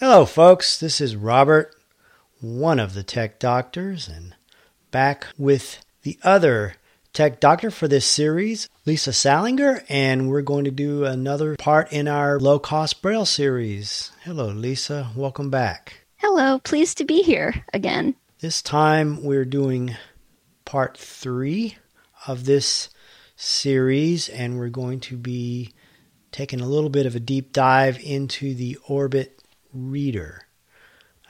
Hello, folks. This is Robert, one of the tech doctors, and back with the other tech doctor for this series, Lisa Salinger, and we're going to do another part in our low cost braille series. Hello, Lisa. Welcome back. Hello. Pleased to be here again. This time we're doing part three of this series, and we're going to be taking a little bit of a deep dive into the Orbit Reader.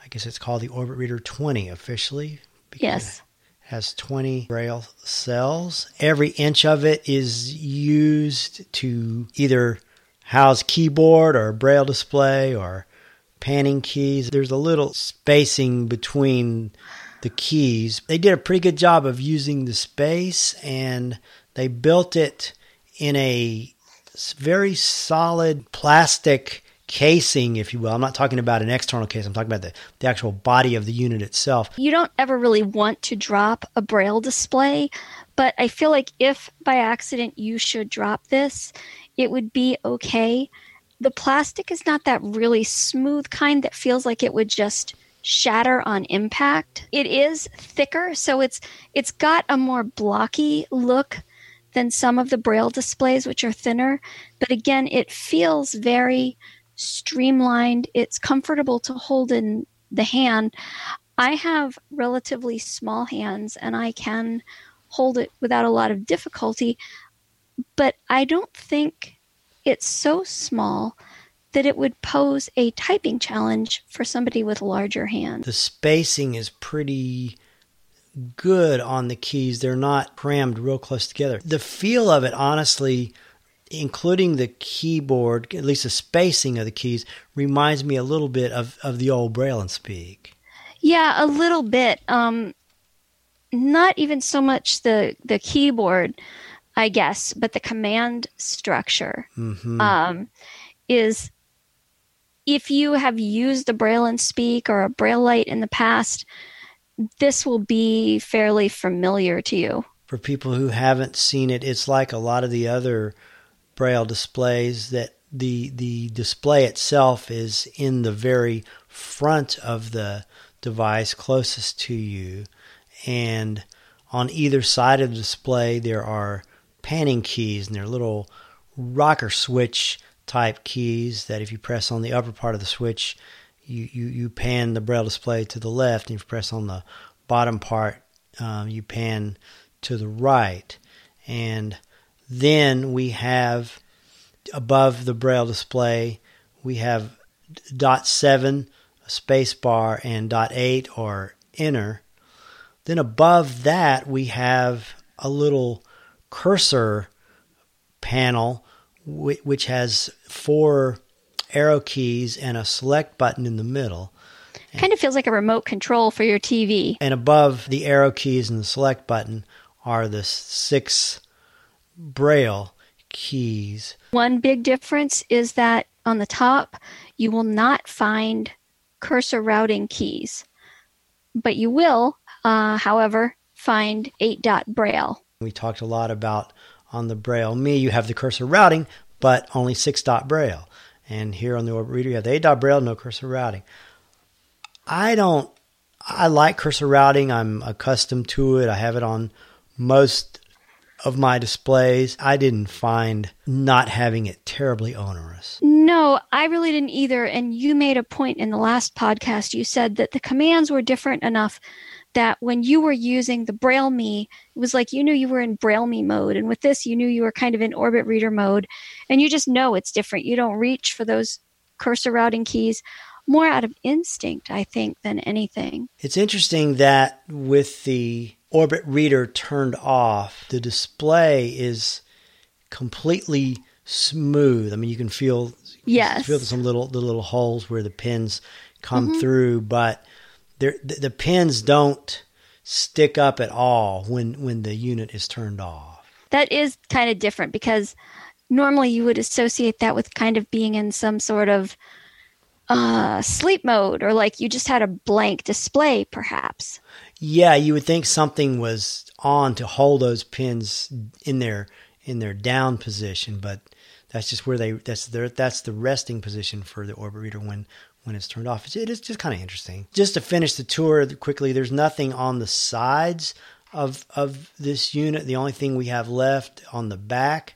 I guess it's called the Orbit Reader 20 officially. Yes. It has 20 braille cells. Every inch of it is used to either house keyboard or braille display or panning keys. There's a little spacing between the keys. They did a pretty good job of using the space and they built it in a very solid plastic casing, if you will. I'm not talking about an external case, I'm talking about the, the actual body of the unit itself. You don't ever really want to drop a braille display, but I feel like if by accident you should drop this, it would be okay. The plastic is not that really smooth kind that feels like it would just shatter on impact. It is thicker, so it's it's got a more blocky look than some of the braille displays which are thinner, but again, it feels very streamlined. It's comfortable to hold in the hand. I have relatively small hands and I can hold it without a lot of difficulty, but I don't think it's so small that it would pose a typing challenge for somebody with larger hands. The spacing is pretty good on the keys. They're not crammed real close together. The feel of it, honestly, including the keyboard, at least the spacing of the keys, reminds me a little bit of, of the old Braille and Speak. Yeah, a little bit. Um, not even so much the the keyboard, I guess, but the command structure Mm-hmm. um, is. If you have used a Braille and Speak or a Braille Light in the past, this will be fairly familiar to you. For people who haven't seen it, it's like a lot of the other Braille displays that the the display itself is in the very front of the device closest to you. And on either side of the display there are panning keys and they're little rocker switch type keys that if you press on the upper part of the switch you, you, you pan the braille display to the left. And if you press on the bottom part um, you pan to the right. And then we have above the braille display we have dot 7 space bar and dot 8 or enter then above that we have a little cursor panel which has four arrow keys and a select button in the middle Kind of feels like a remote control for your TV. and above the arrow keys and the select button are the six braille keys. One big difference is that on the top, you will not find cursor routing keys, but you will, uh, however, find 8 dot braille. we talked a lot about on the braille. Me you have the cursor routing but only six dot braille. And here on the orbit reader you have the eight dot braille no cursor routing. I don't i like cursor routing. I'm accustomed to it. I have it on most of my displays i didn't find not having it terribly onerous No, I really didn't either. And you made a point in the last podcast. You said that the commands were different enough that when you were using the Braille Me, it was like you knew you were in Braille Me mode. And with this, you knew you were kind of in Orbit Reader mode. And you just know it's different. You don't reach for those cursor routing keys more out of instinct, I think, than anything. It's interesting that with the orbit reader turned off, the display is completely smooth. I mean, you can feel Yes. feel some little the little holes where the pins come through, but the, the pins don't stick up at all when when the unit is turned off. That is kind of different because normally you would associate that with kind of being in some sort of uh, sleep mode or like you just had a blank display, perhaps. Yeah, you would think something was on to hold those pins in their in their down position, but that's just where they that's their that's the resting position for the orbit reader when when it's turned off. It's, it is just kind of interesting. Just to finish the tour quickly, there's nothing on the sides of of this unit. The only thing we have left on the back,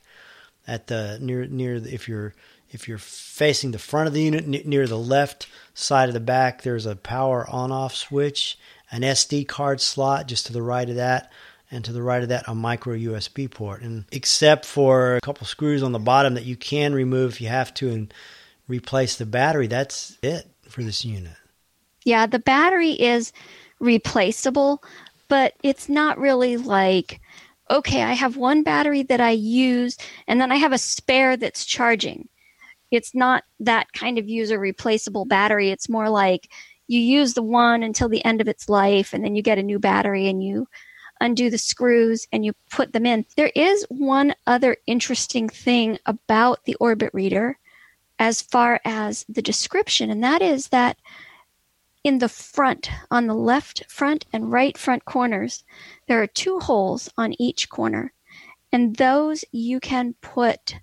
at the near near if you're if you're facing the front of the unit near the left side of the back, there's a power on off switch, an SD card slot just to the right of that and to the right of that a micro USB port. And except for a couple screws on the bottom that you can remove if you have to and replace the battery, that's it for this unit. Yeah, the battery is replaceable, but it's not really like okay, I have one battery that I use and then I have a spare that's charging. It's not that kind of user replaceable battery. It's more like you use the one until the end of its life and then you get a new battery and you undo the screws and you put them in. There is one other interesting thing about the Orbit Reader as far as the description, and that is that in the front, on the left front and right front corners, there are two holes on each corner, and those you can put.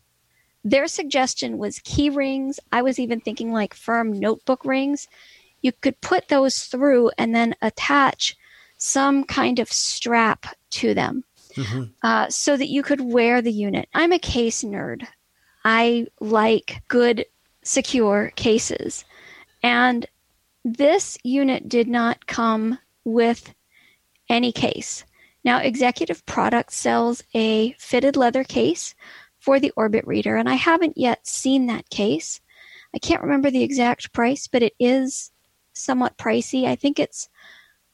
Their suggestion was key rings. I was even thinking like firm notebook rings. You could put those through and then attach some kind of strap to them mm-hmm. uh, so that you could wear the unit. I'm a case nerd. I like good, secure cases. And this unit did not come with any case. Now, Executive Product sells a fitted leather case for the Orbit Reader, and I haven't yet seen that case. I can't remember the exact price, but it is somewhat pricey. I think it's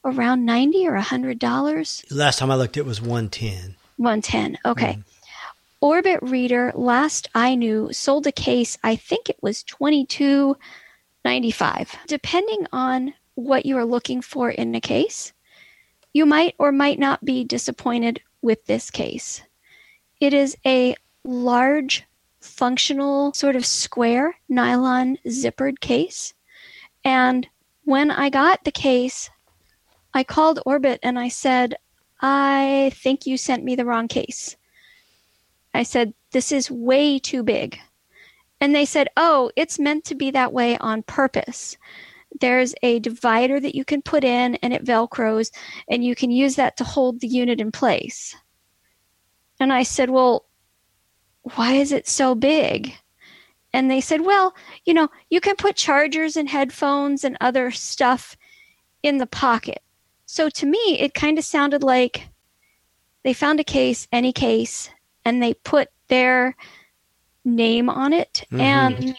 around 90 or $100? Last time I looked, it was 110 110 Okay. Mm. Orbit Reader, last I knew, sold a case, I think it was 22 95 Depending on what you are looking for in a case, you might or might not be disappointed with this case. It is a large, functional, sort of square nylon zippered case. And when I got the case, I called Orbit and I said, I think you sent me the wrong case. I said, This is way too big. And they said, Oh, it's meant to be that way on purpose. There's a divider that you can put in and it velcros, and you can use that to hold the unit in place. And I said, Well, why is it so big? And they said, Well, you know, you can put chargers and headphones and other stuff in the pocket. So to me, it kind of sounded like they found a case, any case, and they put their name on it, mm-hmm. and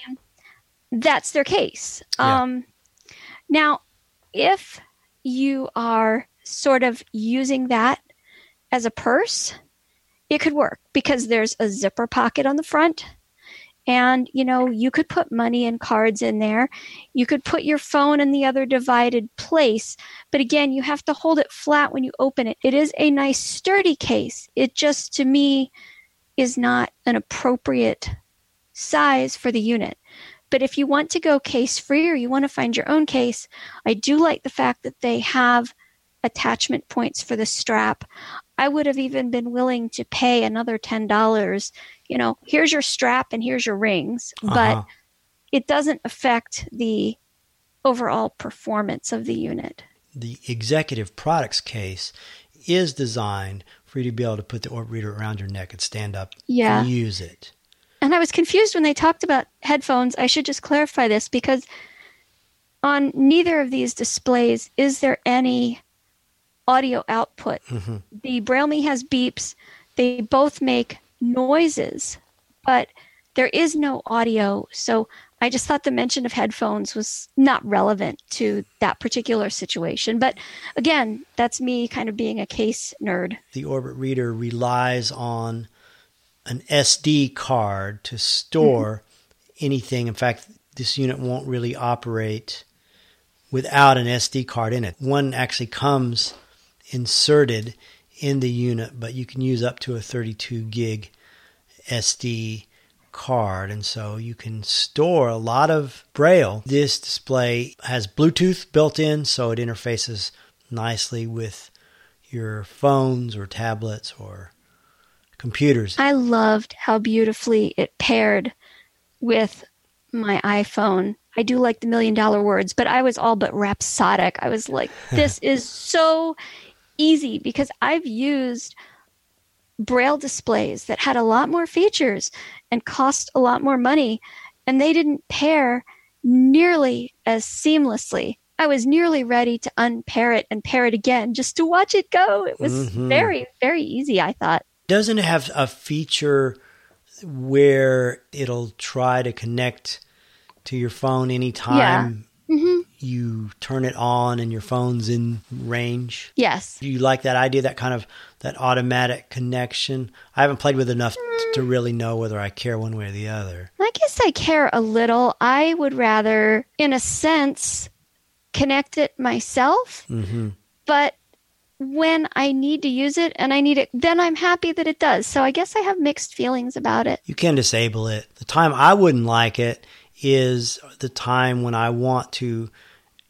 that's their case. Yeah. Um, now, if you are sort of using that as a purse, it could work because there's a zipper pocket on the front and you know you could put money and cards in there. You could put your phone in the other divided place. But again you have to hold it flat when you open it. It is a nice sturdy case. It just to me is not an appropriate size for the unit. But if you want to go case free or you want to find your own case i do like the fact that they have attachment points for the strap I would have even been willing to pay another $10. You know, here's your strap and here's your rings, uh-huh. but it doesn't affect the overall performance of the unit. The executive products case is designed for you to be able to put the orb reader around your neck and stand up yeah. and use it. And I was confused when they talked about headphones. I should just clarify this because on neither of these displays is there any audio output. Mm-hmm. The Braille Me has beeps. They both make noises, but there is no audio. So I just thought the mention of headphones was not relevant to that particular situation. But again, that's me kind of being a case nerd. The Orbit Reader relies on an SD card to store mm-hmm. anything. In fact, this unit won't really operate without an SD card in it. One actually comes inserted in the unit, but you can use up to a 32 gig SD card. And so you can store a lot of Braille. This display has Bluetooth built in, so it interfaces nicely with your phones or tablets or computers. I loved how beautifully it paired with my iPhone. I do like the million dollar words, but I was all but rhapsodic. I was like, this is so easy because I've used braille displays that had a lot more features and cost a lot more money and they didn't pair nearly as seamlessly. I was nearly ready to unpair it and pair it again just to watch it go. It was mm-hmm. very, very easy, I thought. Doesn't it have a feature where it'll try to connect to your phone anytime. You turn it on and your phone's in range? Yes. Do you like that idea, that kind of that automatic connection? I haven't played with enough mm. to really know whether I care one way or the other. I guess I care a little. I would rather, in a sense, connect it myself. Mm-hmm. But when I need to use it and I need it, then I'm happy that it does. So I guess I have mixed feelings about it. You can disable it. The time I wouldn't like it is the time when I want to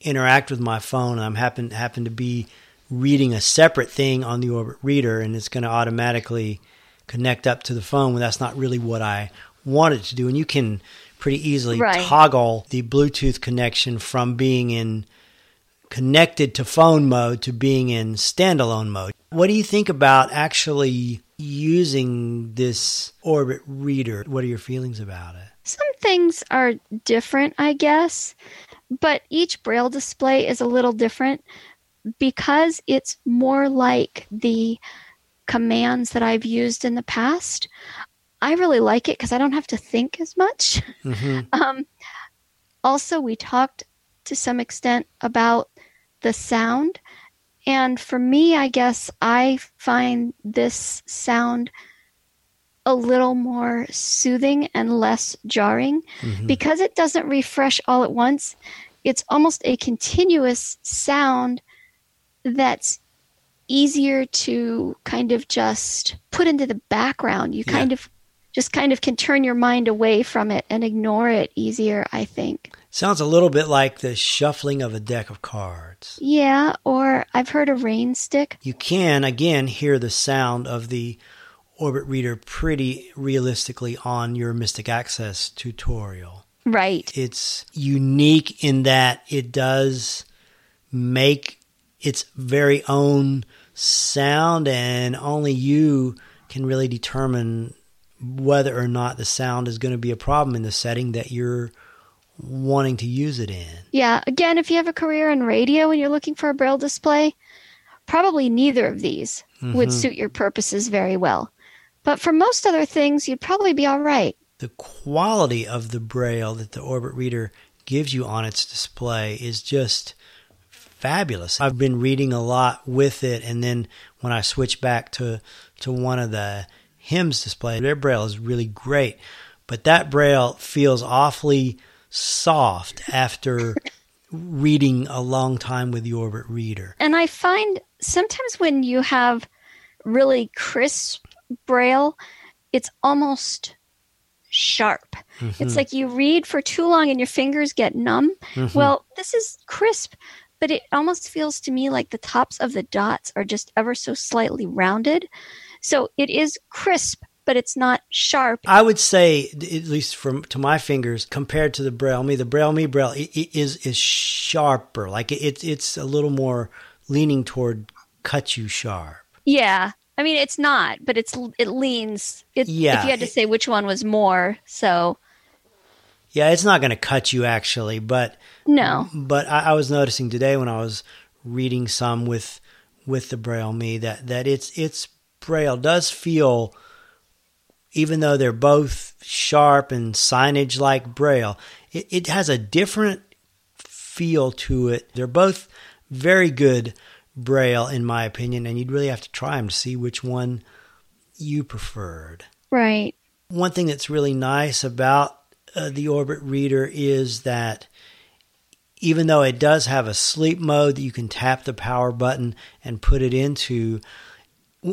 interact with my phone. I'm happen happen to be reading a separate thing on the Orbit reader, and it's going to automatically connect up to the phone when that's not really what I want it to do. And you can pretty easily right. toggle the Bluetooth connection from being in connected to phone mode to being in standalone mode. What do you think about actually using this Orbit reader? What are your feelings about it? Some things are different, I guess, but each Braille display is a little different because it's more like the commands that I've used in the past. I really like it because I don't have to think as much. Mm-hmm. Um, also, we talked to some extent about the sound. And for me, I guess I find this sound a little more soothing and less jarring mm-hmm. because it doesn't refresh all at once. It's almost a continuous sound that's easier to kind of just put into the background. You yeah. kind of just kind of can turn your mind away from it and ignore it easier, I think. Sounds a little bit like the shuffling of a deck of cards. Yeah, or I've heard a rain stick. You can, again, hear the sound of the Orbit Reader pretty realistically on your Mystic Access tutorial. Right. It's unique in that it does make its very own sound, and only you can really determine whether or not the sound is going to be a problem in the setting that you're wanting to use it in. Yeah, again, if you have a career in radio and you're looking for a braille display, probably neither of these mm-hmm. would suit your purposes very well. But for most other things, you'd probably be all right. The quality of the braille that the Orbit Reader gives you on its display is just fabulous. I've been reading a lot with it, and then when I switch back to, to one of the HIMS display, their braille is really great. But that braille feels awfully soft after reading a long time with the Orbit Reader. And I find sometimes when you have really crisp braille, it's almost sharp. Mm-hmm. It's like you read for too long and your fingers get numb. Mm-hmm. Well, this is crisp, but it almost feels to me like the tops of the dots are just ever so slightly rounded. So it is crisp, but it's not sharp. I would say, at least from to my fingers, compared to the Braille Me, the Braille Me Braille is is sharper. Like it's it's a little more leaning toward cut you sharp. Yeah, I mean it's not, but it's it leans. It, yeah, if you had to say which one was more, so. Yeah, it's not going to cut you actually, but no. But I, I was noticing today when I was reading some with with the Braille Me that that it's it's Braille does feel even though they're both sharp and signage like Braille, it, it has a different feel to it. They're both very good Braille, in my opinion, and you'd really have to try them to see which one you preferred. Right. One thing that's really nice about uh, the Orbit Reader is that even though it does have a sleep mode that you can tap the power button and put it into,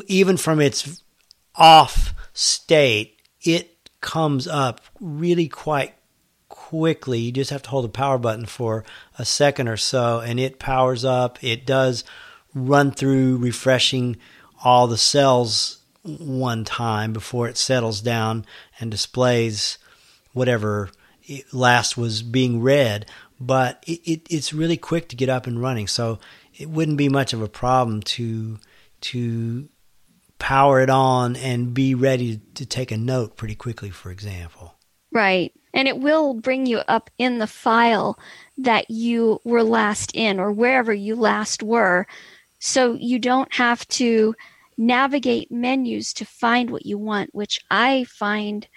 even from its off state, it comes up really quite quickly. You just have to hold the power button for a second or so, and it powers up. It does run through refreshing all the cells one time before it settles down and displays whatever last was being read, but it, it, it's really quick to get up and running. So it wouldn't be much of a problem to to power it on and be ready to take a note pretty quickly, for example. Right. And it will bring you up in the file that you were last in or wherever you last were. So you don't have to navigate menus to find what you want, which I find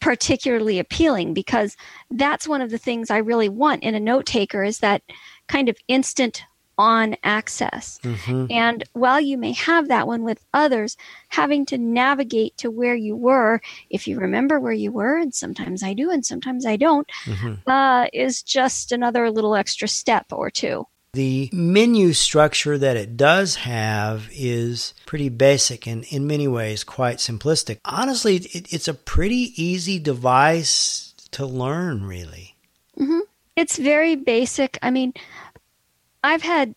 particularly appealing because that's one of the things I really want in a note taker is that kind of instant on access. Mm-hmm. And while you may have that one with others, having to navigate to where you were, if you remember where you were, and sometimes I do and sometimes I don't, mm-hmm. uh, is just another little extra step or two. The menu structure that it does have is pretty basic and in many ways quite simplistic. Honestly, it, it's a pretty easy device to learn, really. Mm-hmm. It's very basic. I mean, I've had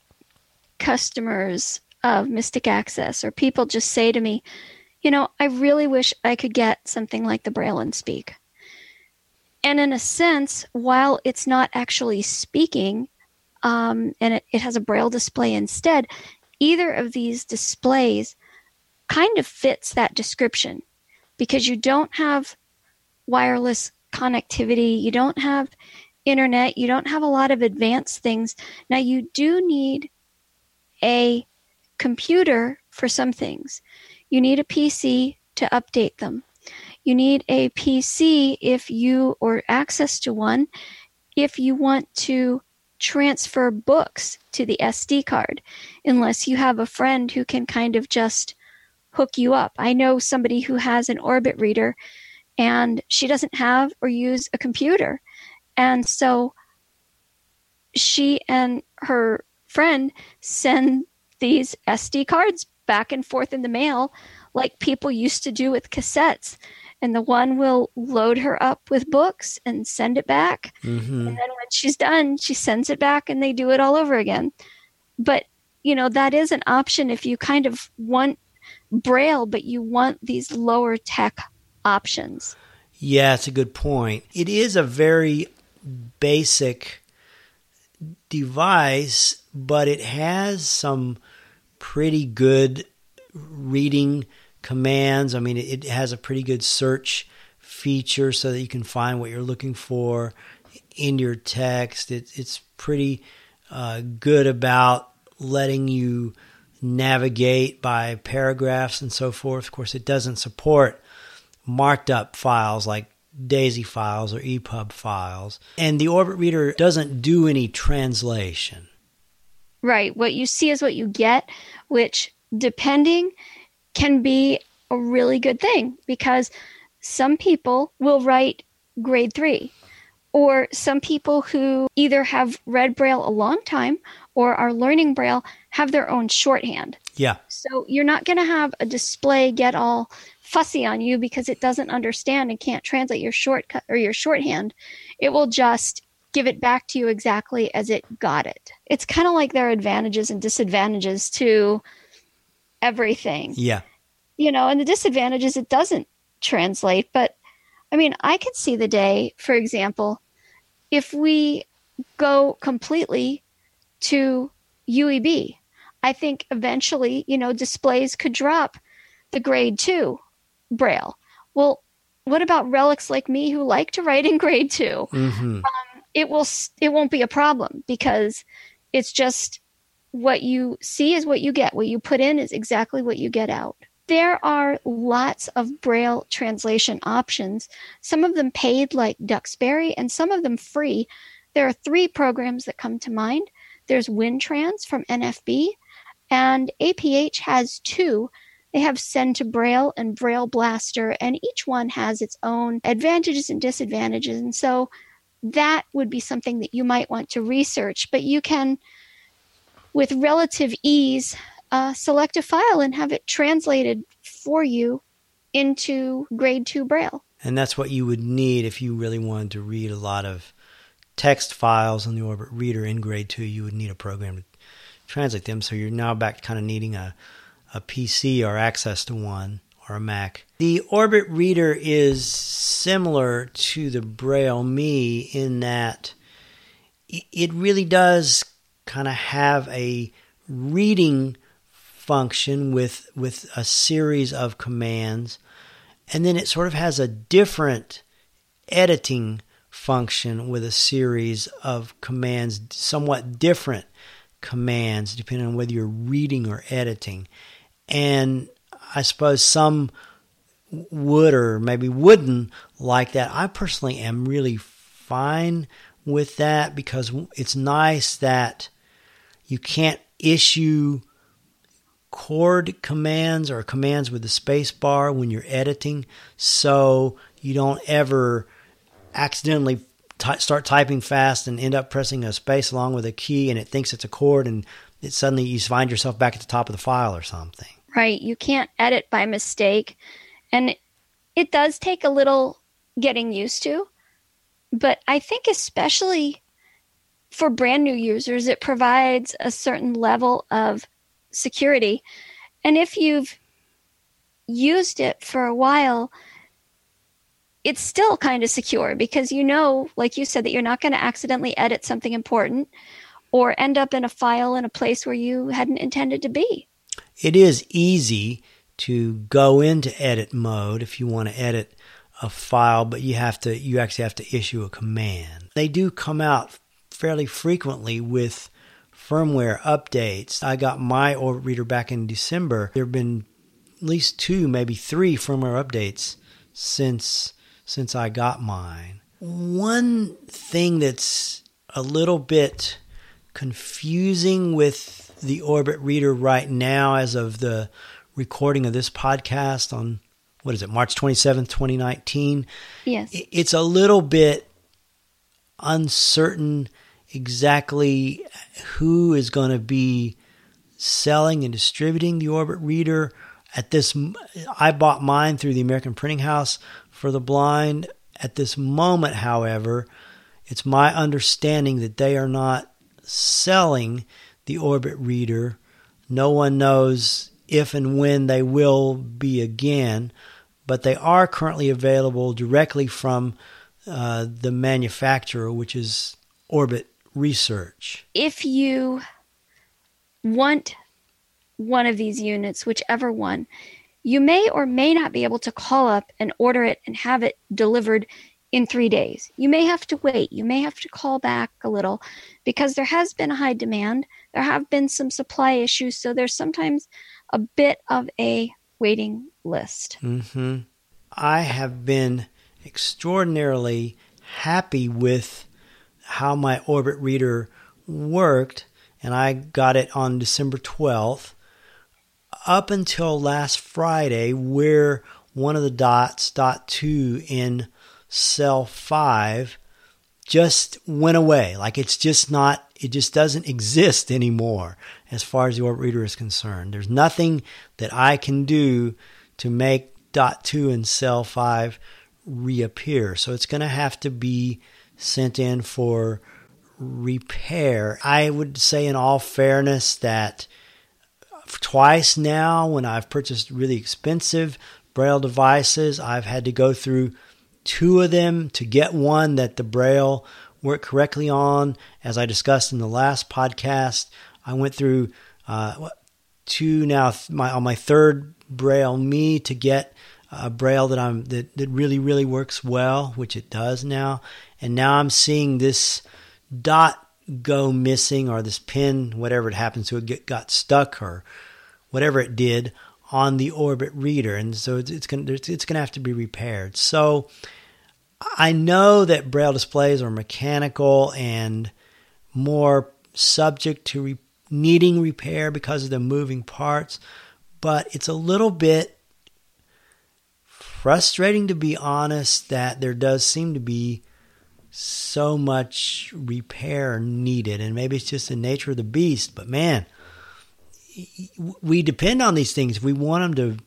customers of Mystic Access or people just say to me, you know, I really wish I could get something like the Braille and Speak. And in a sense, while it's not actually speaking, um, and it, it has a braille display instead, either of these displays kind of fits that description because you don't have wireless connectivity, you don't have internet, you don't have a lot of advanced things. Now, you do need a computer for some things, you need a PC to update them. You need a PC if you, or access to one, if you want to transfer books to the SD card unless you have a friend who can kind of just hook you up. I know somebody who has an Orbit reader and she doesn't have or use a computer. And so she and her friend send these SD cards back and forth in the mail like people used to do with cassettes and the one will load her up with books and send it back. Mm-hmm. And then when she's done, she sends it back and they do it all over again. But, you know, that is an option if you kind of want Braille, but you want these lower tech options. Yeah, it's a good point. It is a very basic device, but it has some pretty good reading commands. I mean, it, has a pretty good search feature so that you can find what you're looking for in your text. It, it's pretty uh, good about letting you navigate by paragraphs and so forth. Of course, it doesn't support marked up files like DAISY files or EPUB files. And the Orbit Reader doesn't do any translation. Right. What you see is what you get, which, depending, can be a really good thing because some people will write grade three, or some people who either have read Braille a long time or are learning Braille have their own shorthand. Yeah. So you're not going to have a display get all fussy on you because it doesn't understand and can't translate your shortcut or your shorthand. It will just give it back to you exactly as it got it. It's kind of like there are advantages and disadvantages to everything. Yeah. You know, and the disadvantage is it doesn't translate. But I mean, I could see the day, for example, if we go completely to UEB. I think eventually, you know, displays could drop the grade two braille. Well, what about relics like me who like to write in grade 2 mm-hmm. um, it will it won't be a problem because it's just what you see is what you get. What you put in is exactly what you get out. There are lots of Braille translation options, some of them paid like Duxbury and some of them free. There are three programs that come to mind. There's WinTrans from NFB, and APH has two. They have Send to Braille and Braille Blaster, and each one has its own advantages and disadvantages. And so that would be something that you might want to research, but you can with relative ease, uh, select a file and have it translated for you into grade 2 Braille. And that's what you would need if you really wanted to read a lot of text files on the Orbit Reader in grade 2. You would need a program to translate them. So you're now back kind of needing a, a PC or access to one or a Mac. The Orbit Reader is similar to the Braille Me in that it really does kind of have a reading function with with a series of commands. And then it sort of has a different editing function with a series of commands somewhat different commands depending on whether you're reading or editing. And i suppose some would or maybe wouldn't like that. I personally am really fine with that because it's nice that you can't issue chord commands or commands with the space bar when you're editing so you don't ever accidentally t- start typing fast and end up pressing a space along with a key and it thinks it's a chord and it suddenly you find yourself back at the top of the file or something. Right. You can't edit by mistake. And it does take a little getting used to. But I think, especially for brand new users, it provides a certain level of security. And if you've used it for a while, it's still kind of secure because you know, like you said, that you're not going to accidentally edit something important or end up in a file in a place where you hadn't intended to be. It is easy to go into edit mode if you want to edit a file, but you have to you actually have to issue a command. They do come out fairly frequently with firmware updates. I got my Orbit Reader back in December. There have been at least two, maybe three firmware updates since since I got mine. One thing that's a little bit confusing with the Orbit Reader right now as of the recording of this podcast on what is it, March 27th, 2019. Yes. It's a little bit uncertain exactly who is going to be selling and distributing the Orbit Reader. At this, I bought mine through the American Printing House for the blind. At this moment, however, it's my understanding that they are not selling the Orbit Reader. No one knows if and when they will be again, but they are currently available directly from uh, the manufacturer, which is Orbit research. If you want one of these units, whichever one, you may or may not be able to call up and order it and have it delivered in three days. You may have to wait. You may have to call back a little because there has been a high demand. There have been some supply issues. So there's sometimes a bit of a waiting list. Mm-hmm. I have been extraordinarily happy with how my Orbit Reader worked, and I got it on December 12th, up until last Friday, where one of the dots, dot two in cell five, just went away. Like it's just not, it just doesn't exist anymore as far as the Orbit Reader is concerned. There's nothing that I can do to make dot two in cell five reappear. So it's going to have to be sent in for repair. I would say, in all fairness, that twice now, when I've purchased really expensive Braille devices, I've had to go through two of them to get one that the Braille worked correctly on. As I discussed in the last podcast, I went through uh, two now my, on my third Braille Me to get a Braille that I'm that, that really really works well, which it does now. And now I'm seeing this dot go missing or this pin, whatever it happens to, it get, got stuck or whatever it did on the Orbit reader, and so it's, it's going it's to have to be repaired. So I know that Braille displays are mechanical and more subject to re- needing repair because of the moving parts, but it's a little bit frustrating to be honest that there does seem to be so much repair needed. And maybe it's just the nature of the beast but man we depend on these things we want them to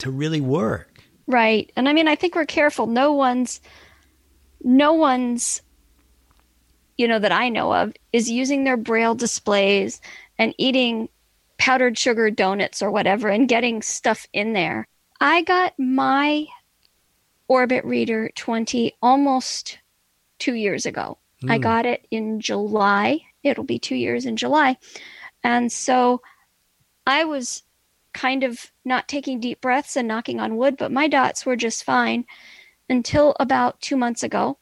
to really work. Right. And i mean i think we're careful. No one's no one's you know that i know of is using their braille displays and eating powdered sugar donuts or whatever and getting stuff in there I got my Orbit Reader 20 almost two years ago. Mm. I hmm. got it in July. It'll be two years in July. And so I was kind of not taking deep breaths and knocking on wood, but my dots were just fine until about two months ago.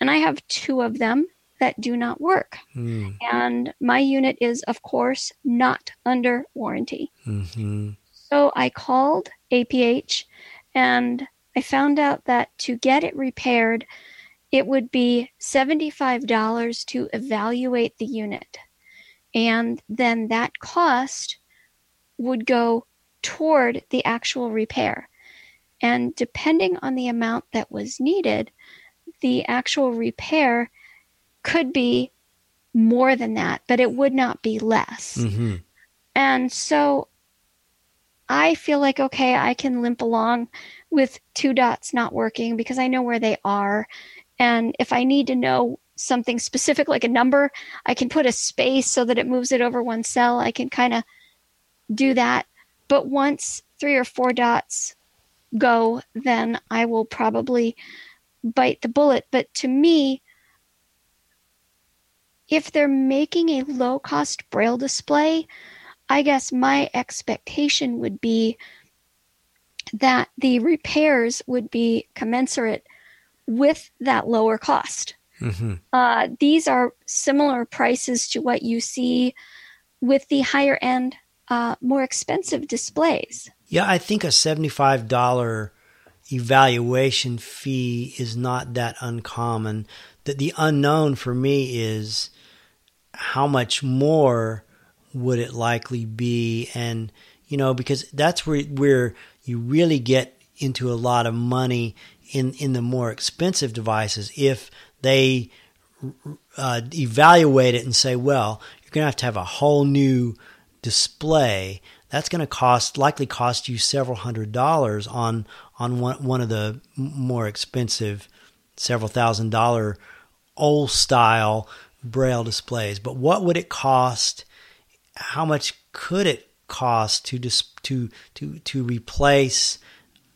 And I have two of them that do not work. Mm. And my unit is, of course, not under warranty. Mm-hmm. So I called APH and I found out that to get it repaired, it would be $75 to evaluate the unit. And then that cost would go toward the actual repair. And depending on the amount that was needed, the actual repair could be more than that, but it would not be less. Mm-hmm. And so I feel like, okay, I can limp along with two dots not working because I know where they are. And if I need to know something specific, like a number, I can put a space so that it moves it over one cell. I can kind of do that. But once three or four dots go, then I will probably bite the bullet. But to me, if they're making a low cost braille display, I guess my expectation would be that the repairs would be commensurate with that lower cost. Mm-hmm. Uh, these are similar prices to what you see with the higher end, uh, more expensive displays. Yeah, I think a $75 evaluation fee is not that uncommon. That the unknown for me is how much more would it likely be? And you know because that's where where you really get into a lot of money in in the more expensive devices if they uh, evaluate it and say well you're going to have to have a whole new display. That's going to cost likely cost you several hundred dollars on on one, one of the more expensive several thousand dollar old style braille displays. But what would it cost how much could it cost to dis- to to to replace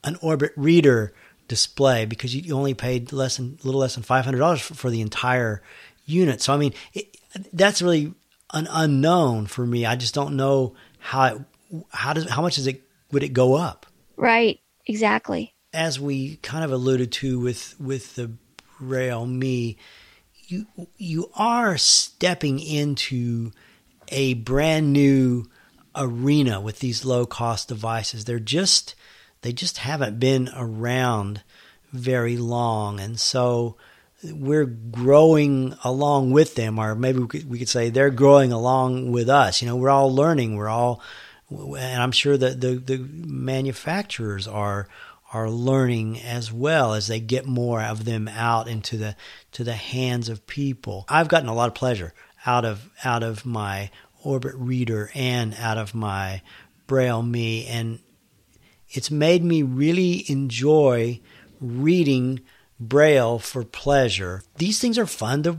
an orbit reader display because you only paid less than a little less than five hundred dollars for, for, the entire unit. So I mean, it, that's really an unknown for me. I just don't know how it, how does how much is it would it go up? Right. Exactly. As we kind of alluded to with with the Braille Me, you you are stepping into a brand new arena with these low cost devices. They're just they just haven't been around very long, and so we're growing along with them, or maybe we could, we could say they're growing along with us. You know, we're all learning. We're all, and I'm sure that the the manufacturers are are learning as well as they get more of them out into the to the hands of people. I've gotten a lot of pleasure out of out of my Orbit Reader and out of my Braille Me, and it's made me really enjoy reading Braille for pleasure. These things are fun to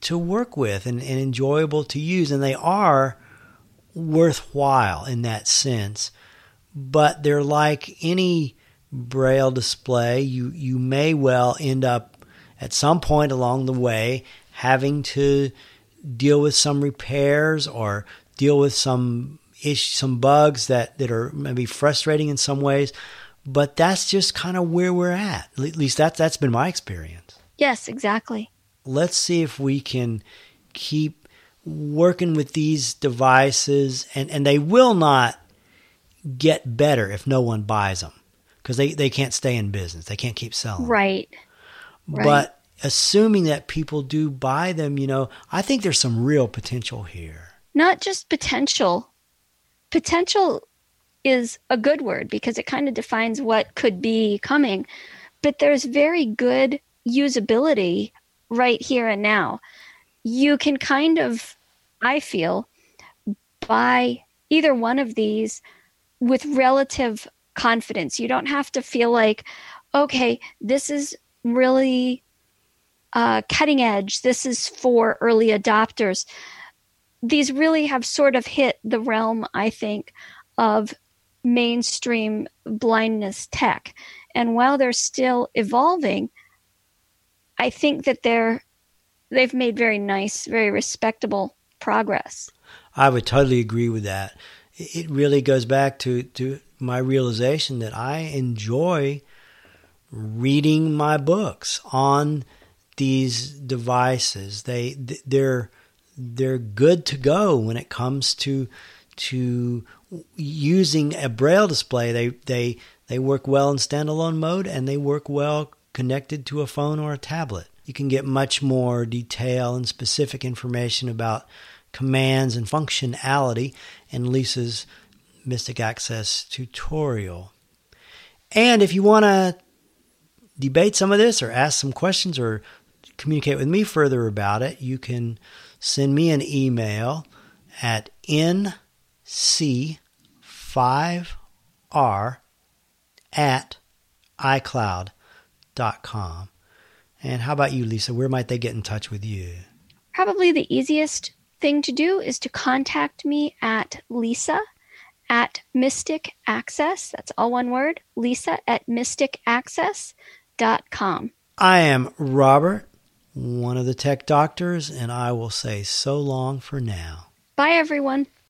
to work with and, and enjoyable to use, and they are worthwhile in that sense. But they're like any braille display. You you may well end up at some point along the way having to deal with some repairs or deal with some ish some bugs that that are maybe frustrating in some ways. But that's just kind of where we're at. At least that's that's been my experience. Yes exactly. Let's see if we can keep working with these devices and and they will not get better if no one buys them because they, they can't stay in business. They can't keep selling. Right. But right assuming that people do buy them, you know, I think there's some real potential here. Not just potential. Potential is a good word because it kind of defines what could be coming, but there's very good usability right here and now. You can kind of, I feel, buy either one of these with relative confidence. You don't have to feel like, okay, this is really uh, cutting edge. This is for early adopters. These really have sort of hit the realm, I think, of mainstream blindness tech. And while they're still evolving, I think that they're they've made very nice, very respectable progress. I would totally agree with that. It really goes back to, to my realization that I enjoy reading my books on these devices. They they're they're good to go when it comes to to using a braille display. They they they work well in standalone mode and they work well connected to a phone or a tablet. You can get much more detail and specific information about commands and functionality in Lisa's Mystic Access tutorial. And if you want to debate some of this or ask some questions or communicate with me further about it, you can send me an email at nc5r at icloud.com. And how about you, Lisa? Where might they get in touch with you? Probably the easiest thing to do is to contact me at lisa at mystic access that's all one word lisa at mysticaccess.com i am robert one of the tech doctors and i will say so long for now. Bye everyone